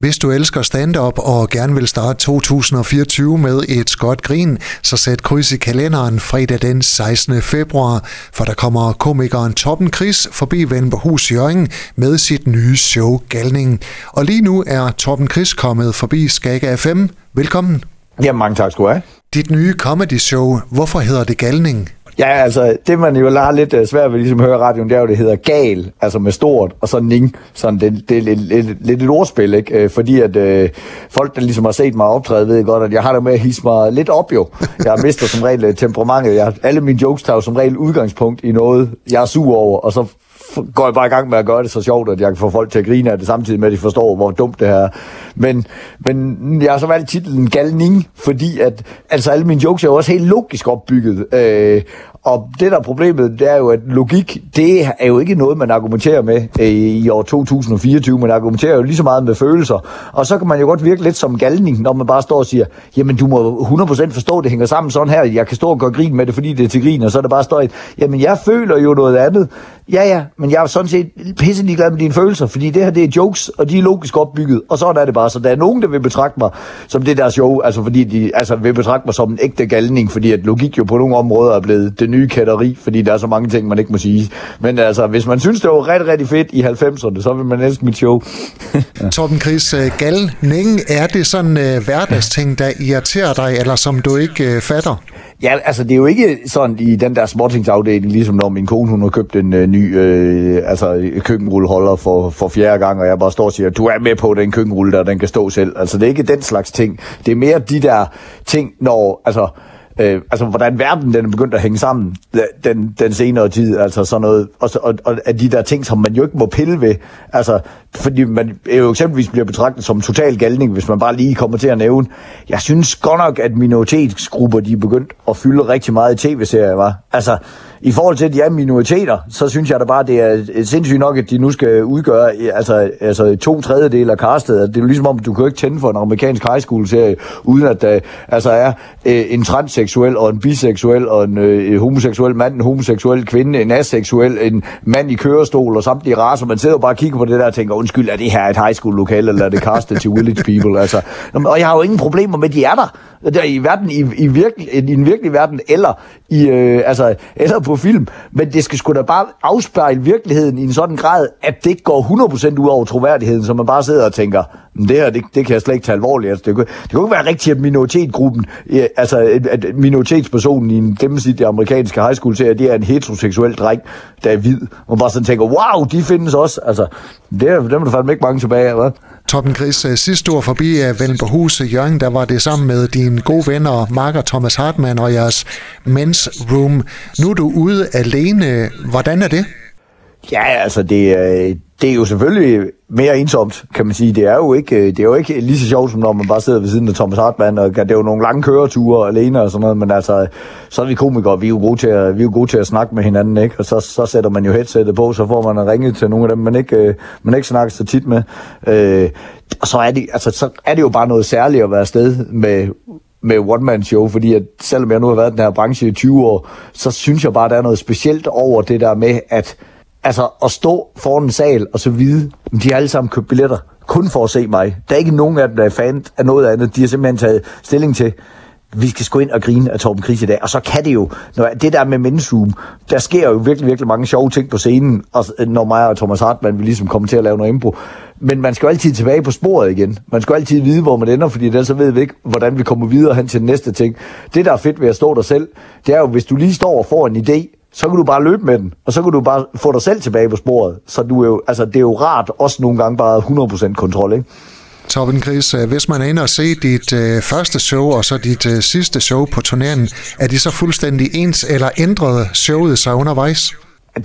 Hvis du elsker stand-up og gerne vil starte 2024 med et godt grin, så sæt kryds i kalenderen fredag den 16. februar, for der kommer komikeren Toppen Chris forbi Venberhus Jørgen med sit nye show Galning. Og lige nu er Toppen Chris kommet forbi Skaga FM. Velkommen. Ja, mange tak skal du have. Dit nye comedy show, hvorfor hedder det Galning? Ja, altså, det man jo har lidt uh, svært ved ligesom at høre radioen, det er jo, det hedder gal, altså med stort, og så ning. Sådan, det, det er lidt, lidt, lidt et ordspil, ikke? Uh, fordi at uh, folk, der ligesom har set mig optræde, ved godt, at jeg har det med at hisse mig lidt op jo. Jeg mister som regel temperamentet. Jeg, alle mine jokes tager som regel udgangspunkt i noget, jeg er sur over, og så går jeg bare i gang med at gøre det så sjovt, at jeg kan få folk til at grine af det, samtidig med, at de forstår, hvor dumt det er. Men, men jeg har så valgt titlen Galning, fordi at altså, alle mine jokes er jo også helt logisk opbygget. Øh, og det der er problemet, det er jo, at logik, det er jo ikke noget, man argumenterer med øh, i år 2024. Man argumenterer jo lige så meget med følelser. Og så kan man jo godt virke lidt som galning, når man bare står og siger, jamen du må 100% forstå, det hænger sammen sådan her. Jeg kan stå og gøre grin med det, fordi det er til grin. Og så er det bare står jamen jeg føler jo noget andet. Ja, ja, men jeg er sådan set pisse ligeglad med dine følelser, fordi det her, det er jokes, og de er logisk opbygget, og sådan er det bare. Så der er nogen, der vil betragte mig som det der show, altså fordi de altså, vil betragte mig som en ægte galning, fordi at logik jo på nogle områder er blevet det nye kætteri, fordi der er så mange ting, man ikke må sige. Men altså, hvis man synes, det var rigtig, rigtig fedt i 90'erne, så vil man elske mit show. ja. Torben Chris, øh, galning, er det sådan uh, hverdagsting, der irriterer dig, eller som du ikke uh, fatter? Ja, altså det er jo ikke sådan i den der småtingsafdeling, ligesom når min kone hun har købt en øh, ny øh, altså, køkkenrulleholder for, for fjerde gang, og jeg bare står og siger, du er med på den køkkenrulle der, den kan stå selv. Altså det er ikke den slags ting. Det er mere de der ting, når, altså, øh, altså hvordan verden den er begyndt at hænge sammen øh, den, den senere tid, altså sådan noget, og, og, og af de der ting, som man jo ikke må pille ved, altså fordi man jo eksempelvis bliver betragtet som total galning, hvis man bare lige kommer til at nævne. Jeg synes godt nok, at minoritetsgrupper, de er begyndt at fylde rigtig meget i tv-serier, var. Altså, i forhold til, at de er minoriteter, så synes jeg da bare, det er sindssygt nok, at de nu skal udgøre altså, altså to tredjedel af castet. Altså, det er jo ligesom om, du kan ikke tænde for en amerikansk high school-serie, uden at der altså er øh, en transseksuel og en biseksuel og en øh, homoseksuel mand, en homoseksuel kvinde, en aseksuel, en mand i kørestol og samtlige raser. Man sidder jo bare og kigger på det der og tænker, undskyld, er det her et high school-lokale, eller er det castet til Village People? Altså, og jeg har jo ingen problemer med, at de er der der i verden, i, i, virkelig, i den virkelige verden, eller, i, øh, altså, eller på film. Men det skal sgu da bare afspejle virkeligheden i en sådan grad, at det ikke går 100% ud over troværdigheden, så man bare sidder og tænker, det her, det, det kan jeg slet ikke tage alvorligt. Altså, det, kunne, det kunne ikke være rigtigt, at minoritetsgruppen, altså at minoritetspersonen i en gennemsnitlig amerikanske high school ser, det er en heteroseksuel dreng, der er hvid. Og bare sådan tænker, wow, de findes også. Altså, det dem er der fandme ikke mange tilbage, hvad? Toppen Gris, sidste sidst du var forbi øh, Vellenberhus Jørgen, der var det sammen med dine gode venner Marker Thomas Hartmann og jeres Men's Room. Nu er du ude alene. Hvordan er det? Ja, altså det, det er jo selvfølgelig mere ensomt, kan man sige. Det er jo ikke, øh, det er jo ikke lige så sjovt, som når man bare sidder ved siden af Thomas Hartmann, og det er jo nogle lange køreture alene og sådan noget, men altså, så er vi komikere, vi er jo gode til at, vi er jo gode til at snakke med hinanden, ikke? Og så, så sætter man jo headsetet på, så får man ringet til nogle af dem, man ikke, øh, man ikke snakker så tit med. Øh, og så er, det, altså, så er det jo bare noget særligt at være afsted med med one-man-show, fordi at selvom jeg nu har været i den her branche i 20 år, så synes jeg bare, der er noget specielt over det der med, at altså at stå foran en sal og så vide, at de har alle sammen købt billetter kun for at se mig. Der er ikke nogen af dem, der er fan af noget andet. De har simpelthen taget stilling til, vi skal gå ind og grine af Torben Kris i dag. Og så kan det jo, når det der med Menzoom, der sker jo virkelig, virkelig mange sjove ting på scenen, og når mig og Thomas Hartmann vil ligesom komme til at lave noget impro. Men man skal jo altid tilbage på sporet igen. Man skal jo altid vide, hvor man ender, fordi ellers så ved vi ikke, hvordan vi kommer videre hen til den næste ting. Det, der er fedt ved at stå der selv, det er jo, hvis du lige står og får en idé, så kan du bare løbe med den, og så kan du bare få dig selv tilbage på sporet. Så du er jo, altså, det er jo rart også nogle gange bare 100% kontrol, ikke? Torben Gris, øh, hvis man er inde og se dit øh, første show og så dit øh, sidste show på turneringen, er de så fuldstændig ens, eller ændrede showet sig undervejs?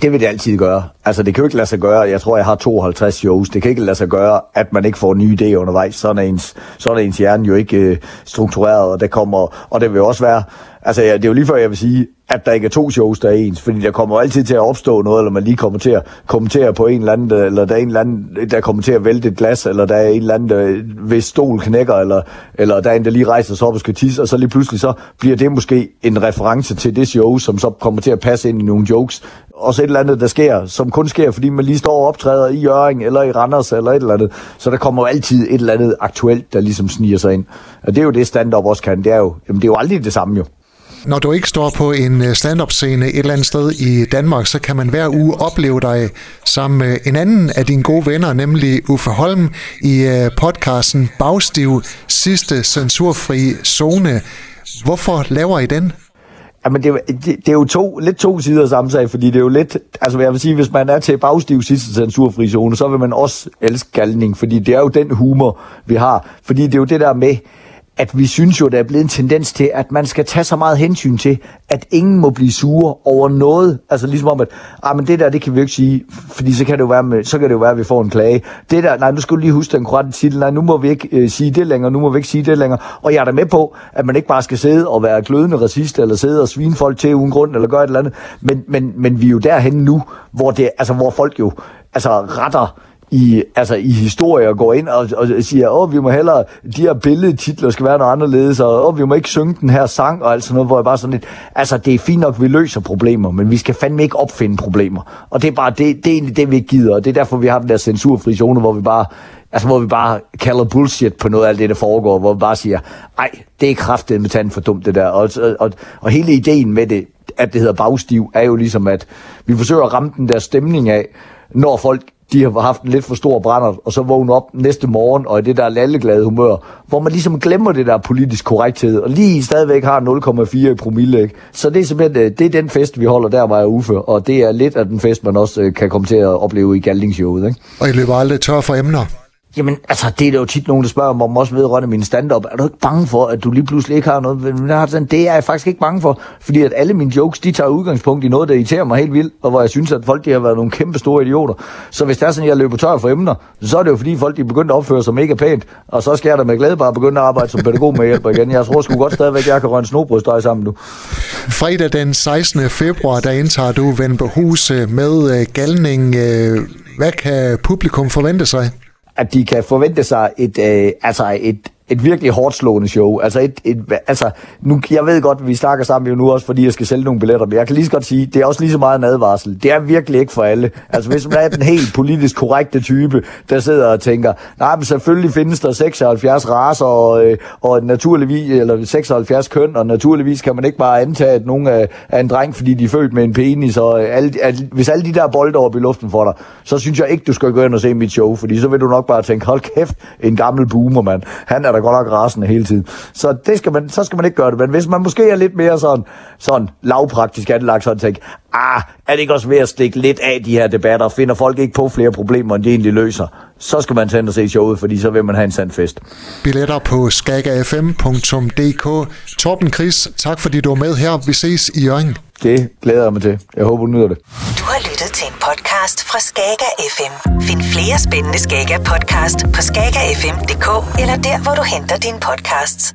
Det vil det altid gøre. Altså, det kan jo ikke lade sig gøre. Jeg tror, jeg har 52 shows. Det kan ikke lade sig gøre, at man ikke får nye idéer undervejs. Sådan er ens, sådan er ens hjerne jo ikke øh, struktureret, og det kommer, og det vil også være, Altså, ja, det er jo lige før, jeg vil sige, at der ikke er to shows, der er ens, fordi der kommer altid til at opstå noget, eller man lige kommer til at kommentere på en eller anden, øh, eller der er en eller anden, der kommer til at vælte et glas, eller der er en eller anden, der, hvis stol knækker, eller, eller der er en, der lige rejser sig op og skal tisse, og så lige pludselig så bliver det måske en reference til det show, som så kommer til at passe ind i nogle jokes, også et eller andet, der sker, som kun sker, fordi man lige står og optræder i Jøring, eller i Randers, eller et eller andet. Så der kommer jo altid et eller andet aktuelt, der ligesom sniger sig ind. Og det er jo det, stand-up også kan. Det er jo, jamen det er jo aldrig det samme jo. Når du ikke står på en øh, stand-up-scene et eller andet sted i Danmark, så kan man hver uge opleve dig sammen med en anden af dine gode venner, nemlig Uffe Holm, i øh, podcasten Bagstiv sidste censurfri zone. Hvorfor laver I den? Jamen, det, det, det er jo to, lidt to sider af samme sag, fordi det er jo lidt, altså jeg vil sige, hvis man er til bagstiv sidste censurfri zone, så vil man også elske galning, fordi det er jo den humor, vi har. Fordi det er jo det der med, at vi synes jo, der er blevet en tendens til, at man skal tage så meget hensyn til, at ingen må blive sure over noget. Altså ligesom om, at ah, men det der, det kan vi jo ikke sige, fordi så kan det jo være, med, så kan det jo være at vi får en klage. Det der, nej, nu skal du lige huske den korrekte titel, nej, nu må vi ikke øh, sige det længere, nu må vi ikke sige det længere. Og jeg er da med på, at man ikke bare skal sidde og være glødende racist, eller sidde og svine folk til uden grund, eller gøre et eller andet. Men, men, men vi er jo derhen nu, hvor, det, altså, hvor folk jo altså, retter i, altså i historie og går ind og, og siger, åh, vi må hellere, de her billedtitler skal være noget anderledes, og åh, vi må ikke synge den her sang, og alt sådan noget, hvor jeg bare sådan lidt, altså det er fint nok, vi løser problemer, men vi skal fandme ikke opfinde problemer. Og det er bare, det, det er egentlig det, vi ikke gider, og det er derfor, vi har den der censurfri zone, hvor vi bare, altså hvor vi bare kalder bullshit på noget af det, der foregår, hvor vi bare siger, ej, det er kraftigt med tanden for dumt det der, og, og, og, og hele ideen med det, at det hedder bagstiv, er jo ligesom, at vi forsøger at ramme den der stemning af, når folk de har haft en lidt for stor brænder, og så vågne op næste morgen, og i det der lalleglade humør, hvor man ligesom glemmer det der politisk korrekthed, og lige stadigvæk har 0,4 i promille. Ikke? Så det er simpelthen øh, det er den fest, vi holder der, var jeg Uffe, og det er lidt af den fest, man også øh, kan komme til at opleve i Galdingshowet. Ikke? Og I løber aldrig tør for emner? Jamen, altså, det er der jo tit nogen, der spørger mig om også vedrørende min stand-up. Er du ikke bange for, at du lige pludselig ikke har noget? Men det er jeg faktisk ikke bange for, fordi at alle mine jokes, de tager udgangspunkt i noget, der irriterer mig helt vildt, og hvor jeg synes, at folk de har været nogle kæmpe store idioter. Så hvis det er sådan, at jeg løber tør for emner, så er det jo fordi, folk de er begyndt at opføre sig mega pænt, og så skal jeg da med glæde bare begynde at arbejde som pædagog med hjælp igen. Jeg tror sgu godt stadigvæk, at jeg kan røgne snobrødstøj sammen nu. Fredag den 16. februar, der indtager du Vendbehus med øh, galning. Øh, hvad kan publikum forvente sig? At de kan forvente sig et, øh, altså et, et virkelig hårdt slående show. Altså, et, et, altså nu, jeg ved godt, at vi snakker sammen jo nu også, fordi jeg skal sælge nogle billetter, men jeg kan lige så godt sige, det er også lige så meget en advarsel. Det er virkelig ikke for alle. Altså, hvis man er den helt politisk korrekte type, der sidder og tænker, nej, men selvfølgelig findes der 76 raser og, øh, og naturligvis, eller 76 køn, og naturligvis kan man ikke bare antage, at nogen er, er en dreng, fordi de er født med en penis, og øh, alle, at, hvis alle de der bolde op i luften for dig, så synes jeg ikke, du skal gå ind og se mit show, fordi så vil du nok bare tænke, hold kæft, en gammel boomer, mand. Han er da godt nok rasende hele tiden. Så, det skal man, så skal man ikke gøre det. Men hvis man måske er lidt mere sådan, sådan lavpraktisk anlagt, så tænker, ah, er det ikke også ved at stikke lidt af de her debatter? Finder folk ikke på flere problemer, end de egentlig løser? Så skal man tænde og se showet, fordi så vil man have en sand fest. Billetter på skagafm.dk. Torben Chris, tak fordi du var med her. Vi ses i Jørgen. Det glæder jeg mig til. Jeg håber, du nyder det. Du har lyttet til en podcast fra Skager FM. Find flere spændende Skager podcast på skagerfm.dk eller der, hvor du henter dine podcasts.